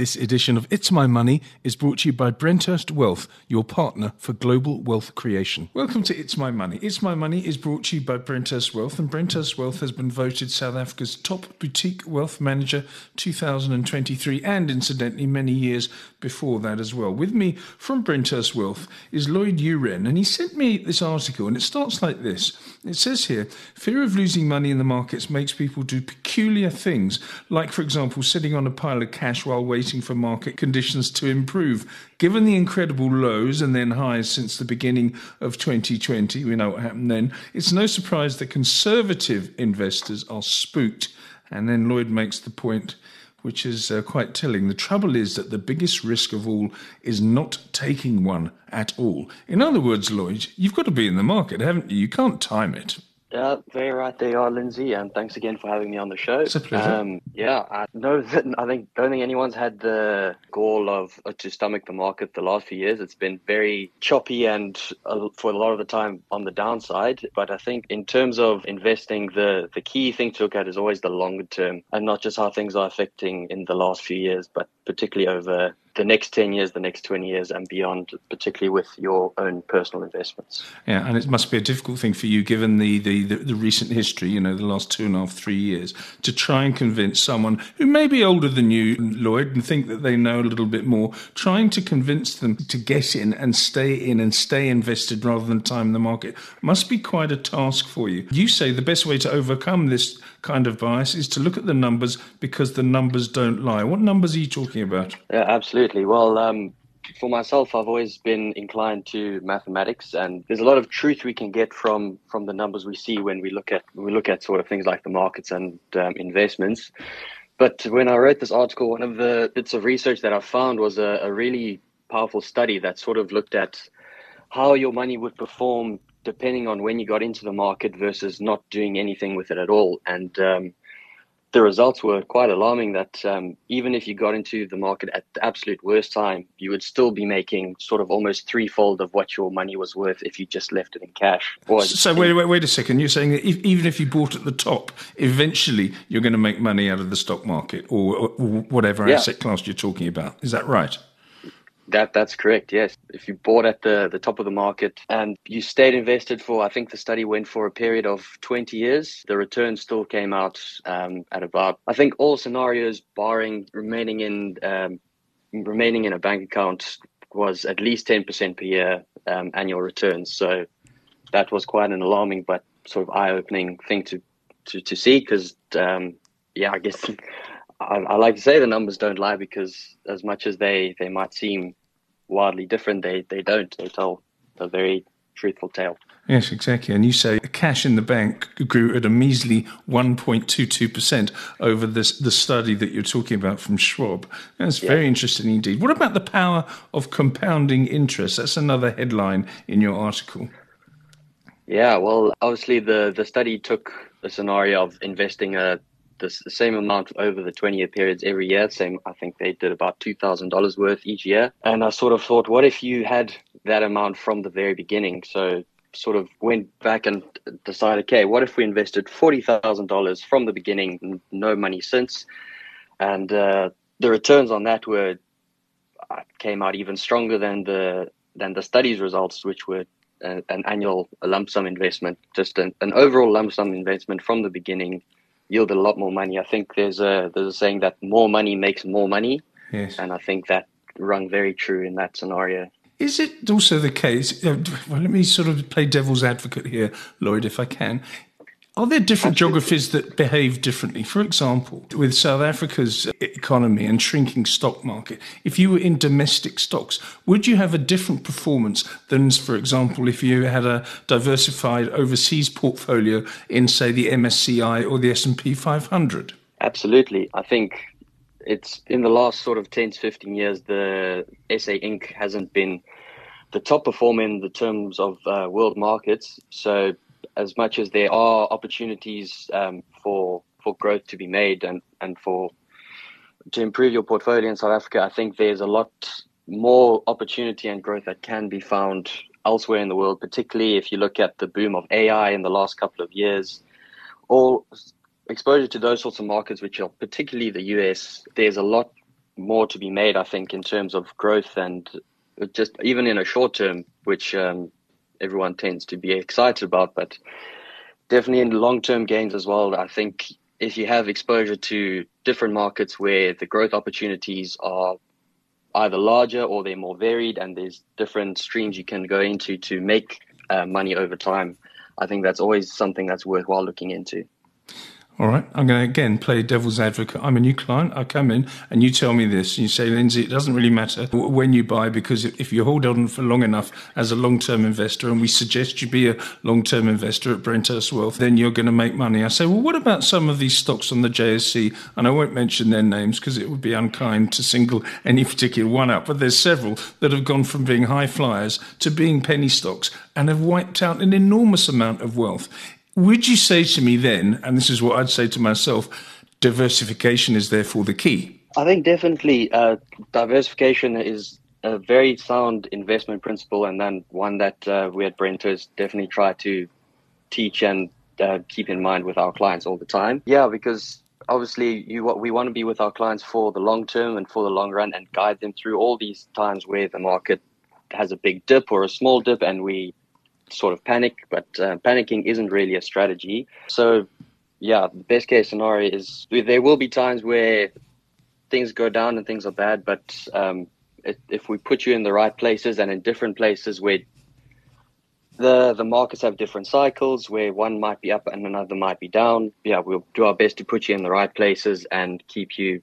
This edition of It's My Money is brought to you by Brenthurst Wealth, your partner for global wealth creation. Welcome to It's My Money. It's My Money is brought to you by Brenthurst Wealth, and Brenthurst Wealth has been voted South Africa's top boutique wealth manager 2023, and incidentally, many years before that as well. With me from Brenthurst Wealth is Lloyd Uren, and he sent me this article, and it starts like this. It says here fear of losing money in the markets makes people do peculiar things, like, for example, sitting on a pile of cash while waiting waiting for market conditions to improve. Given the incredible lows and then highs since the beginning of 2020, we know what happened then, it's no surprise that conservative investors are spooked. And then Lloyd makes the point which is uh, quite telling. The trouble is that the biggest risk of all is not taking one at all. In other words, Lloyd, you've got to be in the market, haven't you? You can't time it. Yeah, very right they are, Lindsay, and thanks again for having me on the show. It's a pleasure. Um, yeah, I know that I think don't think anyone's had the gall of uh, to stomach the market the last few years. It's been very choppy and uh, for a lot of the time on the downside. But I think in terms of investing, the the key thing to look at is always the longer term and not just how things are affecting in the last few years, but particularly over the next 10 years, the next 20 years, and beyond, particularly with your own personal investments. Yeah, and it must be a difficult thing for you, given the, the, the, the, recent history, you know, the last two and a half, three years, to try and convince someone who may be older than you, Lloyd, and think that they know a little bit more, trying to convince them to get in and stay in and stay invested rather than time the market must be quite a task for you. You say the best way to overcome this kind of bias is to look at the numbers because the numbers don't lie. What numbers are you talking about? Yeah, absolutely. Well, um, for myself, I've always been inclined to mathematics, and there's a lot of truth we can get from from the numbers we see when we look at when we look at sort of things like the markets and um, investments. But when I wrote this article, one of the bits of research that I found was a, a really powerful study that sort of looked at how your money would perform depending on when you got into the market versus not doing anything with it at all. And um, the results were quite alarming that um, even if you got into the market at the absolute worst time, you would still be making sort of almost threefold of what your money was worth if you just left it in cash. so, wait, wait, wait a second. You're saying that if, even if you bought at the top, eventually you're going to make money out of the stock market or, or whatever yeah. asset class you're talking about. Is that right? That that's correct. Yes, if you bought at the the top of the market and you stayed invested for, I think the study went for a period of 20 years, the return still came out um, at about. I think all scenarios, barring remaining in um, remaining in a bank account, was at least 10% per year um, annual returns. So that was quite an alarming but sort of eye opening thing to to to see because um, yeah, I guess. I, I, like to say the numbers don't lie because as much as they, they might seem wildly different, they they don't. They tell a very truthful tale. Yes, exactly. And you say cash in the bank grew at a measly 1.22% over this, the study that you're talking about from Schwab. That's yeah. very interesting indeed. What about the power of compounding interest? That's another headline in your article. Yeah, well, obviously the, the study took a scenario of investing a the, the same amount over the 20 year periods every year. Same, I think they did about $2,000 worth each year. And I sort of thought, what if you had that amount from the very beginning? So sort of went back and decided, okay, what if we invested $40,000 from the beginning, no money since? And uh, the returns on that were uh, came out even stronger than the than the study's results, which were uh, an annual lump sum investment, just an, an overall lump sum investment from the beginning yielded a lot more money. I think there's a there's a saying that more money makes more money, yes. and I think that rung very true in that scenario. Is it also the case? Uh, well, let me sort of play devil's advocate here, Lloyd, if I can. Are there different geographies that behave differently? For example, with South Africa's economy and shrinking stock market, if you were in domestic stocks, would you have a different performance than, for example, if you had a diversified overseas portfolio in, say, the MSCI or the S&P 500? Absolutely. I think it's in the last sort of 10 to 15 years, the SA Inc. hasn't been the top performer in the terms of uh, world markets. So as much as there are opportunities um, for for growth to be made and and for to improve your portfolio in South Africa, I think there's a lot more opportunity and growth that can be found elsewhere in the world, particularly if you look at the boom of AI in the last couple of years, all exposure to those sorts of markets, which are particularly the US, there's a lot more to be made, I think, in terms of growth and just even in a short term, which um, everyone tends to be excited about, but definitely in long term gains as well. I think if you have exposure to different markets where the growth opportunities are either larger or they're more varied and there's different streams you can go into to make uh, money over time, I think that's always something that's worthwhile looking into. All right, I'm going to again play devil's advocate. I'm a new client. I come in and you tell me this. And You say, Lindsay, it doesn't really matter when you buy because if you hold on for long enough as a long term investor, and we suggest you be a long term investor at Brenthurst Wealth, then you're going to make money. I say, well, what about some of these stocks on the JSE? And I won't mention their names because it would be unkind to single any particular one out, but there's several that have gone from being high flyers to being penny stocks and have wiped out an enormous amount of wealth. Would you say to me then, and this is what I'd say to myself, diversification is therefore the key? I think definitely uh, diversification is a very sound investment principle, and then one that uh, we at Brenthurst definitely try to teach and uh, keep in mind with our clients all the time. Yeah, because obviously you we want to be with our clients for the long term and for the long run, and guide them through all these times where the market has a big dip or a small dip, and we sort of panic, but uh, panicking isn't really a strategy. So, yeah, the best case scenario is there will be times where things go down and things are bad, but um, if, if we put you in the right places and in different places where the the markets have different cycles where one might be up and another might be down. Yeah, we'll do our best to put you in the right places and keep you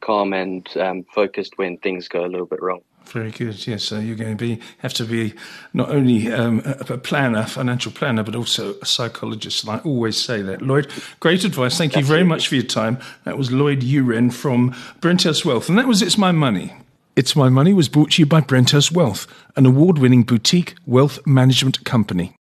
calm and um, focused when things go a little bit wrong. Very good. Yes, so you're going to be have to be not only um, a planner, financial planner, but also a psychologist. And I always say that. Lloyd, great advice. Thank you very much for your time. That was Lloyd Uren from Brenthurst Wealth, and that was It's My Money. It's My Money was brought to you by Brenthurst Wealth, an award-winning boutique wealth management company.